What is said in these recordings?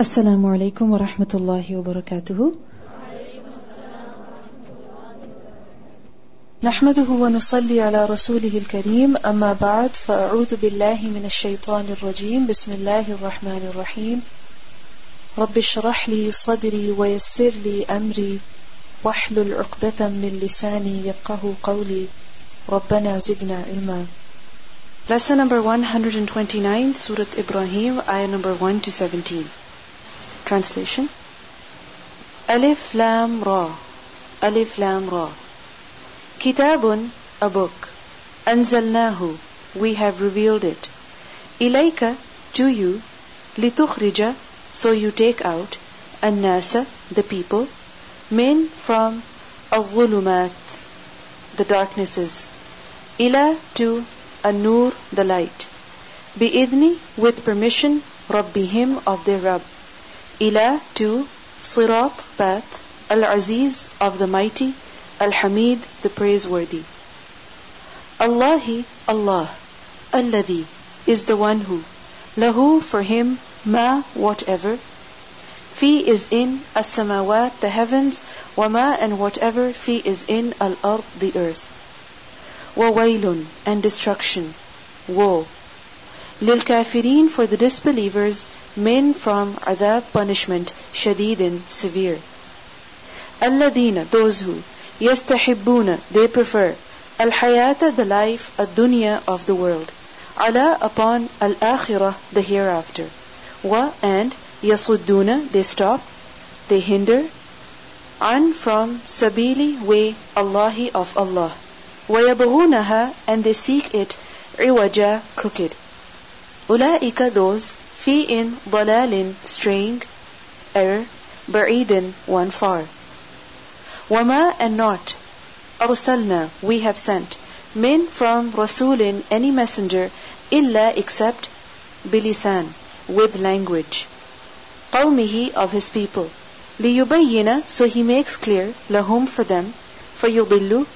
السلام عليكم ورحمة الله وبركاته. نحمده ونصلي على رسوله الكريم أما بعد فأعوذ بالله من الشيطان الرجيم. بسم الله الرحمن الرحيم. رب اشرح لي صدري ويسر لي أمري. واحلل عقدة من لساني يفقه قولي. ربنا زدنا علما. Lesson number 129 Surah Ibrahim Ayah number 1 to 17 Translation. Alif Lam Ra. Alif Lam Ra. Kitabun a book. Anzalnahu. We have revealed it. Ilayka to you. Litukhrija so you take out. An-Nasa the people. Min from Al-Zulumat the darknesses. Ila to An-Nur the light. Bi-idni with permission Rabbihim of their Rabb Ila to Sirat path Al-Aziz of the mighty. Al-Hamid the praiseworthy. Allahi Allah Alladhi is the one who. Lahu for him Ma whatever. Fi is in As-samawat the heavens. Wama and whatever Fi is in Al-ard the earth. Wawailun and destruction. Woe للكافرين for the disbelievers min from adab punishment shadidin severe الذين those who يستحبون they prefer الحياة the life الدنيا of the world على upon الآخرة the hereafter wa and يصدون they stop they hinder عن from sabili way Allahi of Allah ويبغونها and they seek it عوجا crooked Ulaika those fi in dalalin straying, error, ba'idin one far. Wama and not arsalna we have sent min from rasulin any messenger illa except bilisan with language. Qawmihi of his people. Liyubayyina so he makes clear lahum for them for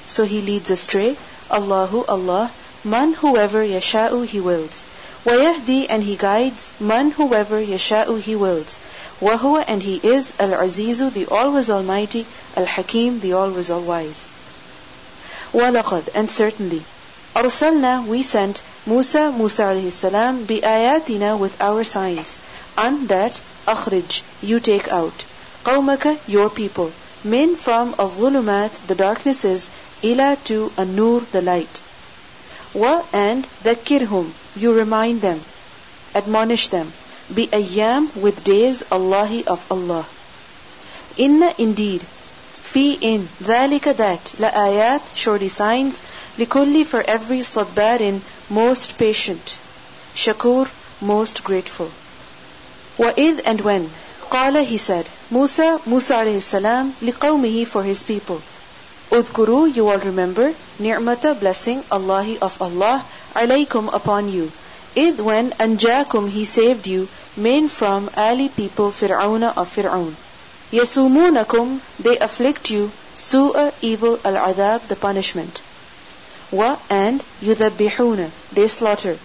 so he leads astray Allahu Allah man whoever yasha'u he wills. ويهدي and he guides man whoever yasha'u he wills وهو and he is al-azizu the always almighty al-hakim the always all wise ولقد and certainly أرسلنا we sent Musa Musa alayhi salam بآياتنا with our signs and that أخرج you take out قومك your people min from الظلمات the darknesses إلى to النور the light wa and ذكرهم you remind them admonish them bi ayyam with days Allahi of Allah inna indeed fi in ذلك that la ayat surely signs likulli for every sabbarin most patient shakur most grateful wa id and when qala he said Musa Musa alayhi salam liqawmihi for his people Udkuru, you all remember, ni'mata blessing Allahi of Allah, alaykum upon you. Id when anjakum he saved you, main from Ali people Fir'auna of Fir'aun. Yasumunakum, they afflict you, su'a evil al-adab, the punishment. Wa and yudhabbihuna, they slaughter.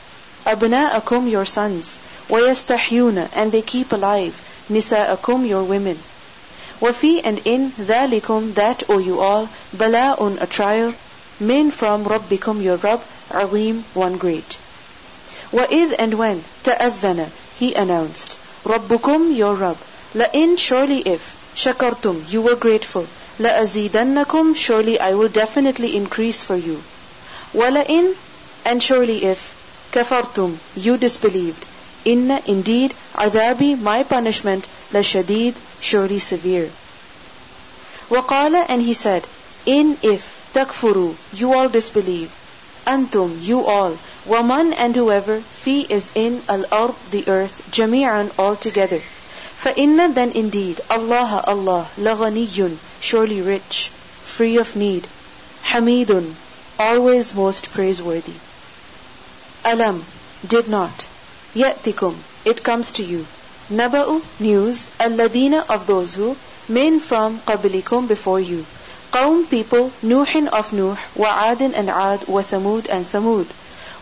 Abna'akum your sons, wa yastahyuna, and they keep alive, nisa'akum your women. وفي and in ذلكم that O you all بلاء a trial min from ربكم your Rabb عظيم one great وإذ and when تأذن he announced ربكم your Rabb لئن surely if شكرتم you were grateful لأزيدنكم surely I will definitely increase for you ولئن and surely if كفرتم you disbelieved Inna indeed عذابي my punishment لشديد surely severe. وقال and he said, In if takfuru, you all disbelieve. Antum, you all. Waman and whoever, fi is in al-ard, the earth, jami'an altogether. فَإِنَّ then indeed, Allah, Allah, لَغَنِيٌّ, surely rich, free of need. Hamidun, always most praiseworthy. Alam, did not. Ya'tikum, it comes to you. Naba'u, news, alladina of those who, min from qablikum before you. Qawm people, Nuhin of Nuh, wa Adin and Ad, wa Thamud and Thamud.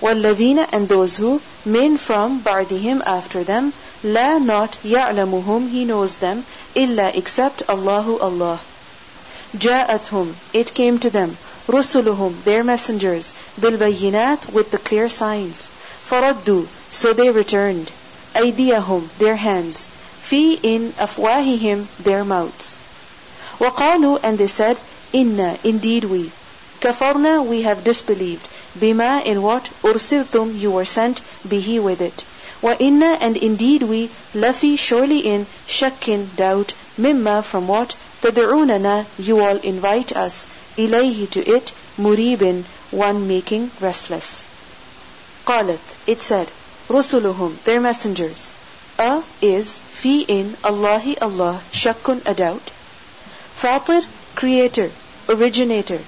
وَالَّذِينَ and those who min from ba'dihim after them la not يَعْلَمُهُمْ he knows them illa except Allahu Allah جاءتهم it came to them رسلهم their messengers بالبينات with the clear signs فردوا so they returned أيديهم their hands في in أفواههم their mouths وقالوا and they said Inna indeed we كفرنا we have disbelieved bima in what ursiltum you were sent bihi with it wa inna and indeed we lafi surely in shakkin doubt mimma from what tad'unana you all invite us ilayhi to it muribin one making restless qalat it said rusuluhum their messengers a is fi in allahi allah shakkun a doubt fatir creator originator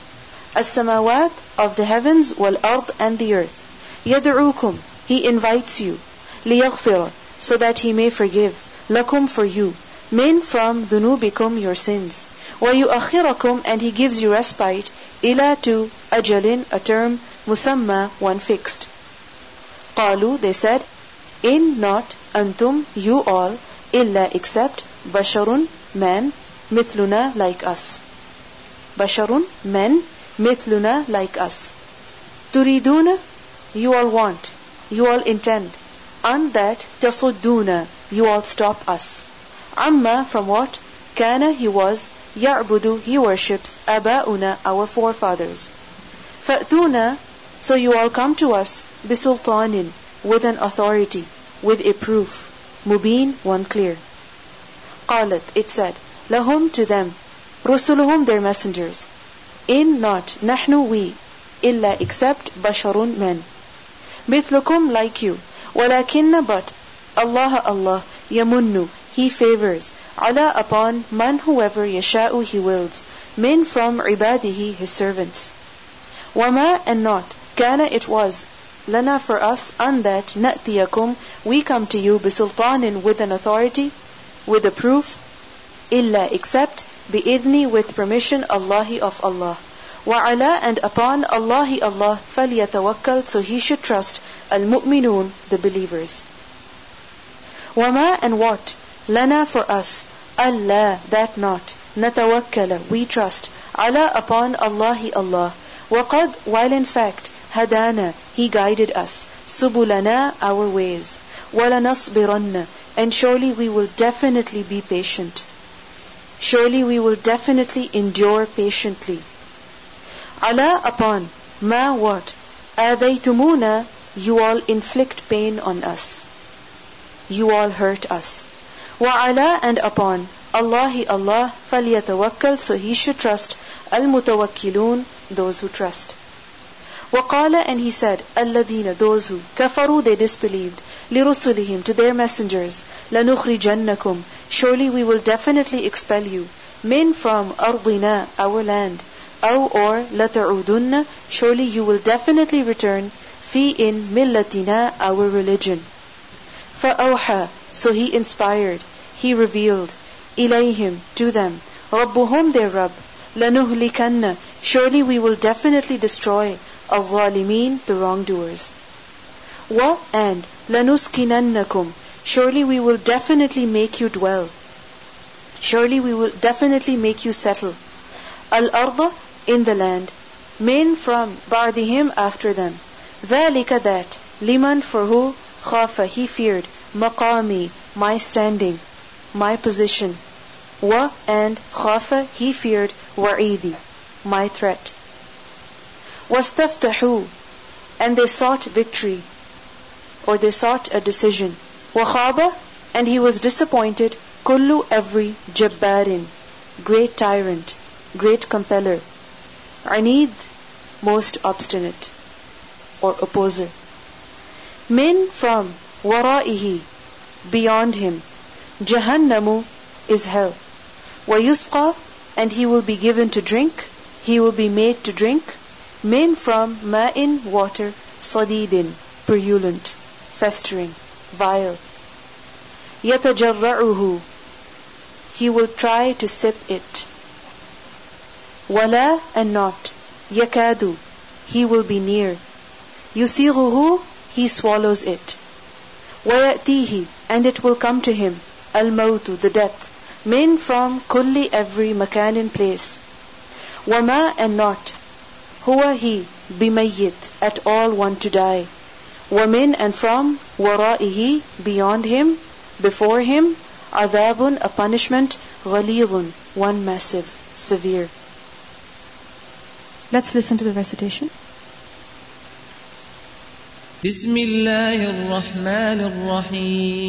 as-samawat of the heavens wal ard and the earth. Yad'ukum, he invites you. Liyaghfira, so that he may forgive. Lakum for you. Min from dunubikum your sins. Wa yu'akhirakum and he gives you respite. Ila to ajalin a term musamma one fixed. Qalu they said, In not antum you all illa except basharun man mithluna like us. Basharun men mithluna like us. Turiduna, you all want, you all intend. And that tasudduna, you all stop us. Amma, from what? Kana, he was, ya'budu, he worships, aba'una, our forefathers. Fa'tuna, so you all come to us, bisultanin, with an authority, with a proof. Mubin, one clear. Qalat, it said, lahum to them, rusuluhum their messengers. In not, nahnu we, illa except basharun men. Mithlukum like you, walakinna but, Allah Allah, yamunnu, He favors, ala upon. man whoever yasha'u He wills, min from ibadihi His servants. Wama and not, kana it was, lana for us, and that na'tiyakum, we come to you bisultanin with an authority, with a proof, illa except بإذني with permission Allahi of Allah. وعلى and upon Allahi Allah فليتوكل so he should trust المؤمنون the believers. وما and what لنا for us Allah that not نتوكل we trust على upon Allahi Allah وقد while in fact hadana he guided us subulana our ways ولنصبرن and surely we will definitely be patient Surely we will definitely endure patiently. Allah upon ma what adaytumuna you all inflict pain on us. You all hurt us. Wa ala and upon Allahi Allah falyatawakkal so he should trust al mutawakkilun those who trust. وقال and he said الذين those who كفروا they disbelieved لرسلهم to their messengers لنخرجنكم surely we will definitely expel you min from أرضنا our land أو or لتعودن surely you will definitely return في in ملتنا our religion فأوحى so he inspired he revealed إليهم to them ربهم their Rabb لنهلكن surely we will definitely destroy الظالمين the wrongdoers. Wa and lanuskinannakum surely we will definitely make you dwell. Surely we will definitely make you settle. Al arda in the land. Min from ba'dihim after them. ذلك that liman for who khafa he feared maqami my standing my position wa and khafa he feared wa'idi my threat وَاسْتَفْتَحُوا And they sought victory, or they sought a decision. وَخَابَ And he was disappointed, kullu every jabbarin, great tyrant, great compeller. Anid, most obstinate, or opposer. Min from wara'ihi, beyond him. Jahannamu is hell. وَيُسْقَى And he will be given to drink, he will be made to drink Min from ma'in water, sadidin, purulent, festering, vile. Yatajarra'uhu, he will try to sip it. Wala and not, yakadu, he will be near. يُسِيغُهُ He swallows it. وَيَأْتِيهِ And it will come to him, al-mawtu, the death, min from kulli every makan in place. وَمَا and not, huwa he, bimayyit, at all want to die. وَمِن and from, وَرَائِهِ, beyond him, before him, adabun, a punishment, غَلِيظٌ, one massive, severe. Let's listen to the recitation. بسم الله الرحمن الرحيم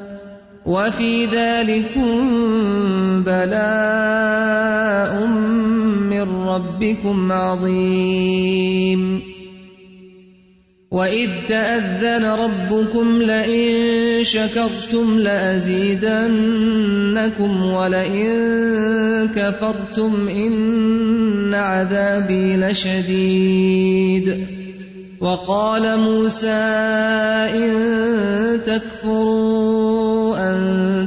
وفي ذلكم بلاء من ربكم عظيم. وإذ تأذن ربكم لئن شكرتم لأزيدنكم ولئن كفرتم إن عذابي لشديد. وقال موسى إن تكفروا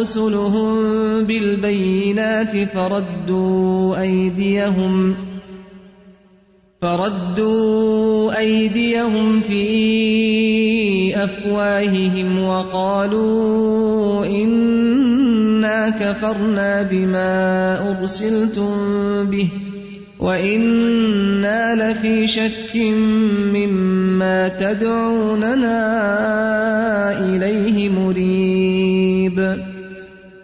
رسلهم بالبينات فردوا أيديهم فردوا أيديهم في أفواههم وقالوا إنا كفرنا بما أرسلتم به وإنا لفي شك مما تدعوننا إليه مريب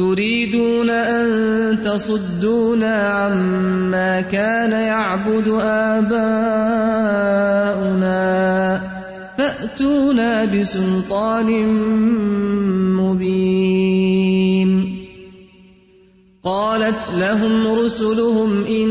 تريدون أن تصدونا عما كان يعبد آباؤنا فأتونا بسلطان مبين. قالت لهم رسلهم إن